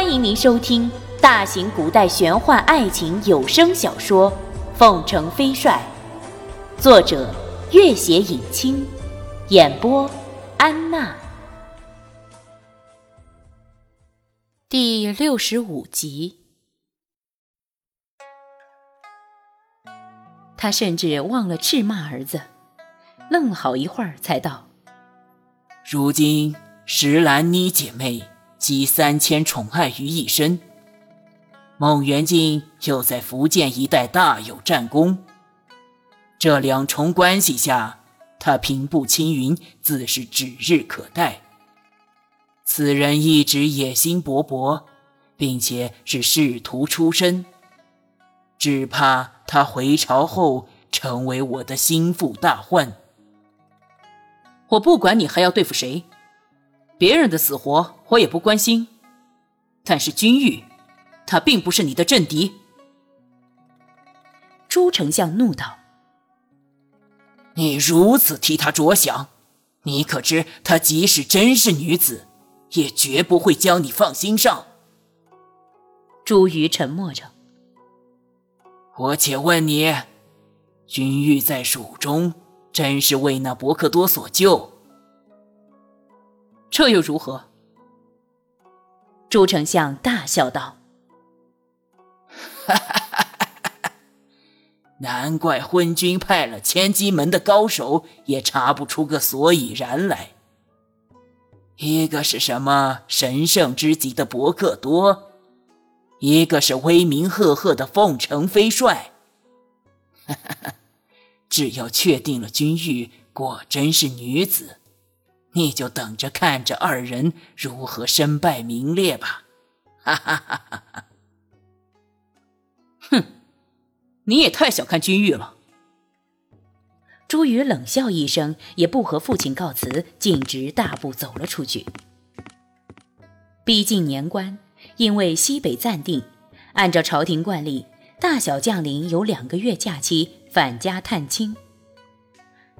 欢迎您收听大型古代玄幻爱情有声小说《凤城飞帅》，作者：月写影清，演播：安娜。第六十五集，他甚至忘了斥骂儿子，愣了好一会儿，才道：“如今石兰妮姐妹。”集三千宠爱于一身，孟元敬又在福建一带大有战功。这两重关系下，他平步青云自是指日可待。此人一直野心勃勃，并且是仕途出身，只怕他回朝后成为我的心腹大患。我不管你还要对付谁。别人的死活我也不关心，但是君玉，他并不是你的政敌。朱丞相怒道：“你如此替他着想，你可知他即使真是女子，也绝不会将你放心上。”朱瑜沉默着。我且问你，君玉在蜀中，真是为那伯克多所救？这又如何？朱丞相大笑道：“哈哈哈！难怪昏君派了千机门的高手，也查不出个所以然来。一个是什么神圣之极的伯克多，一个是威名赫赫的凤城飞帅。哈哈哈！只要确定了君玉果真是女子。”你就等着看着二人如何身败名裂吧！哈哈哈哈哈！哼，你也太小看君玉了。朱宇冷笑一声，也不和父亲告辞，径直大步走了出去。逼近年关，因为西北暂定，按照朝廷惯例，大小将领有两个月假期返家探亲。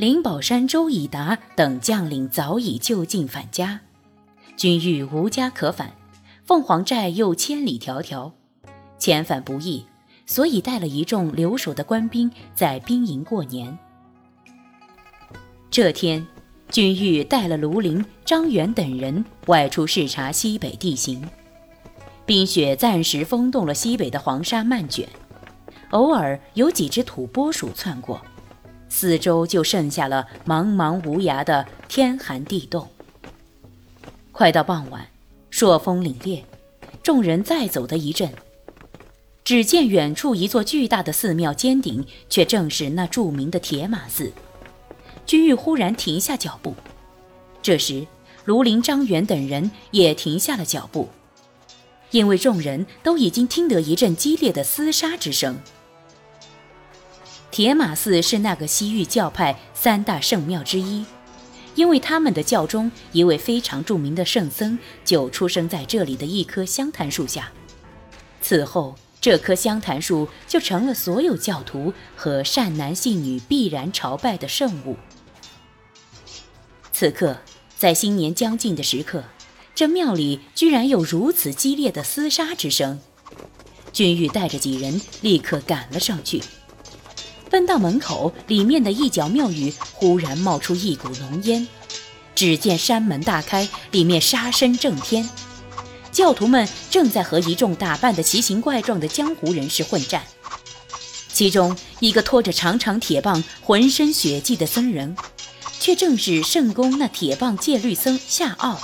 灵宝山、周以达等将领早已就近返家，君玉无家可返，凤凰寨又千里迢迢，遣返不易，所以带了一众留守的官兵在兵营过年。这天，君玉带了卢林、张元等人外出视察西北地形，冰雪暂时封冻了西北的黄沙漫卷，偶尔有几只土拨鼠窜过。四周就剩下了茫茫无涯的天寒地冻。快到傍晚，朔风凛冽，众人再走的一阵，只见远处一座巨大的寺庙尖顶，却正是那著名的铁马寺。君玉忽然停下脚步，这时卢林、张元等人也停下了脚步，因为众人都已经听得一阵激烈的厮杀之声。铁马寺是那个西域教派三大圣庙之一，因为他们的教中一位非常著名的圣僧就出生在这里的一棵香檀树下。此后，这棵香檀树就成了所有教徒和善男信女必然朝拜的圣物。此刻，在新年将近的时刻，这庙里居然有如此激烈的厮杀之声。君玉带着几人立刻赶了上去。奔到门口，里面的一角庙宇忽然冒出一股浓烟，只见山门大开，里面杀声震天，教徒们正在和一众打扮的奇形怪状的江湖人士混战。其中一个拖着长长铁棒、浑身血迹的僧人，却正是圣宫那铁棒戒律僧夏傲；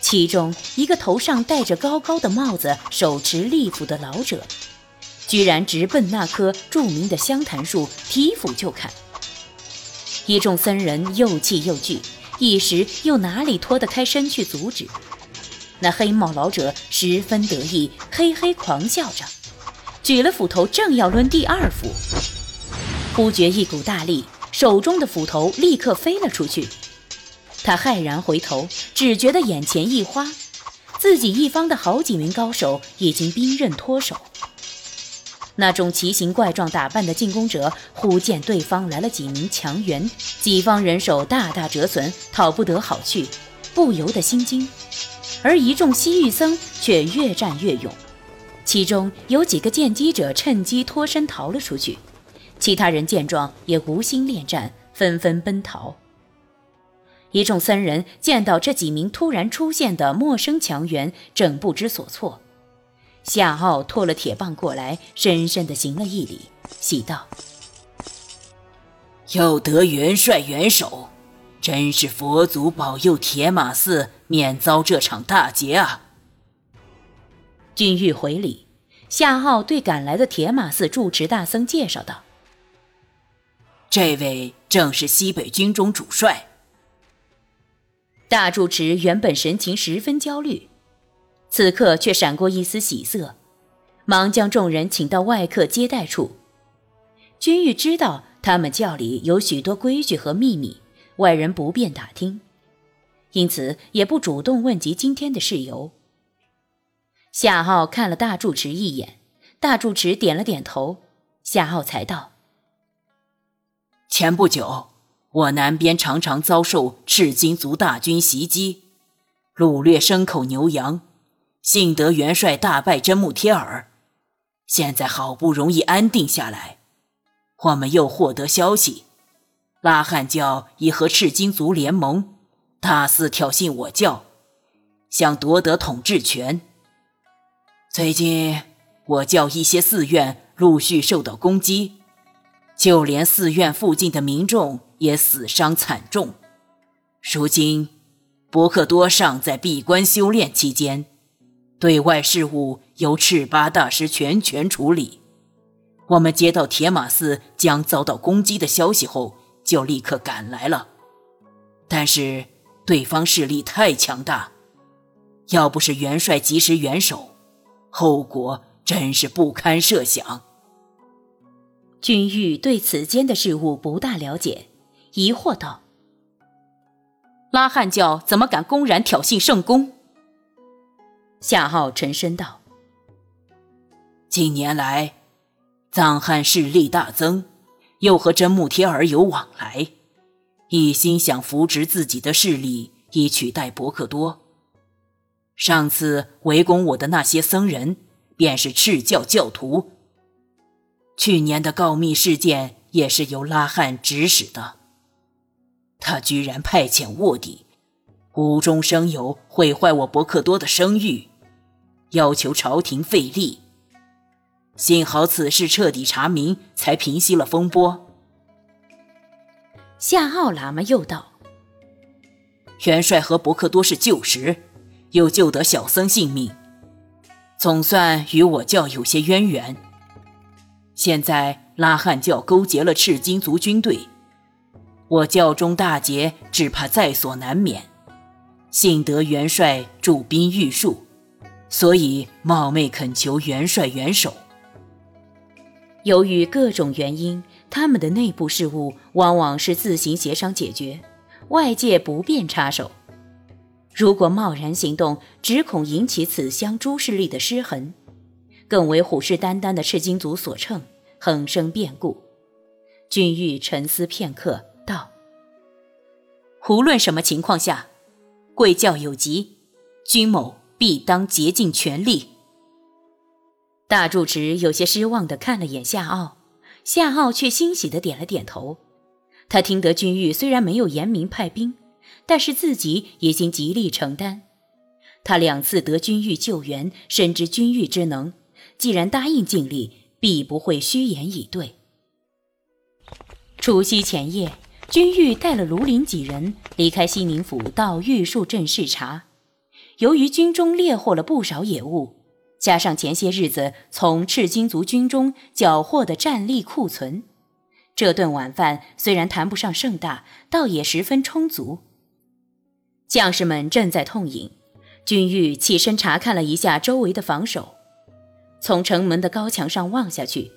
其中一个头上戴着高高的帽子、手持利斧的老者。居然直奔那棵著名的香檀树，提斧就砍。一众僧人又气又惧，一时又哪里脱得开身去阻止？那黑帽老者十分得意，嘿嘿狂笑着，举了斧头正要抡第二斧，忽觉一股大力，手中的斧头立刻飞了出去。他骇然回头，只觉得眼前一花，自己一方的好几名高手已经兵刃脱手。那种奇形怪状打扮的进攻者，忽见对方来了几名强援，己方人手大大折损，讨不得好去，不由得心惊。而一众西域僧却越战越勇，其中有几个剑击者趁机脱身逃了出去，其他人见状也无心恋战，纷纷奔逃。一众僧人见到这几名突然出现的陌生强援，正不知所措。夏傲拖了铁棒过来，深深的行了一礼，喜道：“又得元帅援手，真是佛祖保佑铁马寺免遭这场大劫啊！”君玉回礼，夏傲对赶来的铁马寺住持大僧介绍道：“这位正是西北军中主帅。”大住持原本神情十分焦虑，此刻却闪过一丝喜色，忙将众人请到外客接待处。君玉知道他们教里有许多规矩和秘密，外人不便打听，因此也不主动问及今天的事由。夏傲看了大住持一眼，大住持点了点头，夏傲才道：“前不久。”我南边常常遭受赤金族大军袭击，掳掠牲口牛羊，幸得元帅大败真木贴尔，现在好不容易安定下来，我们又获得消息，拉汉教已和赤金族联盟，大肆挑衅我教，想夺得统治权。最近我教一些寺院陆续受到攻击。就连寺院附近的民众也死伤惨重。如今，伯克多尚在闭关修炼期间，对外事务由赤巴大师全权处理。我们接到铁马寺将遭到攻击的消息后，就立刻赶来了。但是对方势力太强大，要不是元帅及时援手，后果真是不堪设想。君玉对此间的事物不大了解，疑惑道：“拉汉教怎么敢公然挑衅圣公？”夏浩沉声道：“近年来，藏汉势力大增，又和真木贴尔有往来，一心想扶植自己的势力，以取代伯克多。上次围攻我的那些僧人，便是赤教教徒。”去年的告密事件也是由拉汉指使的，他居然派遣卧底，无中生有毁坏我伯克多的声誉，要求朝廷废立。幸好此事彻底查明，才平息了风波。夏奥喇嘛又道：“元帅和伯克多是旧识，又救得小僧性命，总算与我教有些渊源。”现在拉汉教勾结了赤金族军队，我教中大捷只怕在所难免。幸得元帅驻兵御树，所以冒昧恳求元帅元首。由于各种原因，他们的内部事务往往是自行协商解决，外界不便插手。如果贸然行动，只恐引起此乡诸势力的失衡。更为虎视眈眈的赤金族所乘，横生变故。君玉沉思片刻，道：“无论什么情况下，贵教有急，君某必当竭尽全力。”大住持有些失望地看了眼夏傲，夏傲却欣喜地点了点头。他听得君玉虽然没有严明派兵，但是自己已经极力承担。他两次得君玉救援，深知君玉之能。既然答应尽力，必不会虚言以对。除夕前夜，君玉带了卢林几人离开西宁府，到玉树镇视察。由于军中猎获了不少野物，加上前些日子从赤金族军中缴获的战利库存，这顿晚饭虽然谈不上盛大，倒也十分充足。将士们正在痛饮，君玉起身查看了一下周围的防守。从城门的高墙上望下去，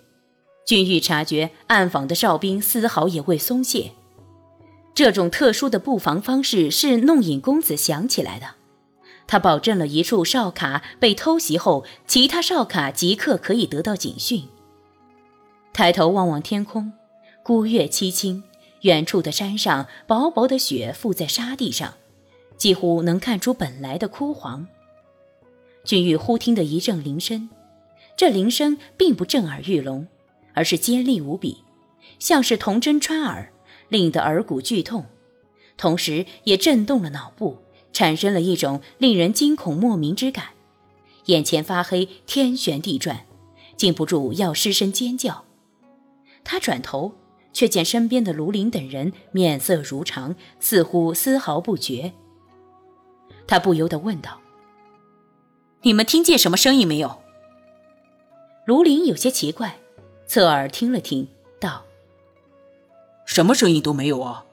君玉察觉暗访的哨兵丝毫也未松懈。这种特殊的布防方式是弄影公子想起来的。他保证了一处哨卡被偷袭后，其他哨卡即刻可以得到警讯。抬头望望天空，孤月凄清，远处的山上薄薄的雪覆在沙地上，几乎能看出本来的枯黄。君玉忽听得一阵铃声，这铃声并不震耳欲聋，而是尖利无比，像是铜针穿耳，令得耳骨剧痛，同时也震动了脑部，产生了一种令人惊恐莫名之感，眼前发黑，天旋地转，禁不住要失声尖叫。他转头，却见身边的卢林等人面色如常，似乎丝毫不觉。他不由得问道。你们听见什么声音没有？卢林有些奇怪，侧耳听了听，道：“什么声音都没有啊。”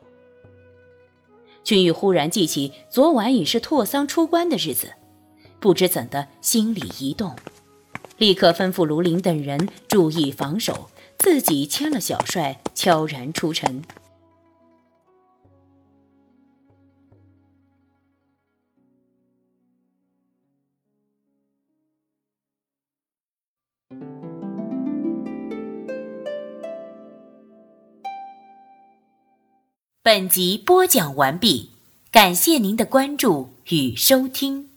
君玉忽然记起昨晚已是拓桑出关的日子，不知怎的，心里一动，立刻吩咐卢林等人注意防守，自己牵了小帅，悄然出城。本集播讲完毕，感谢您的关注与收听。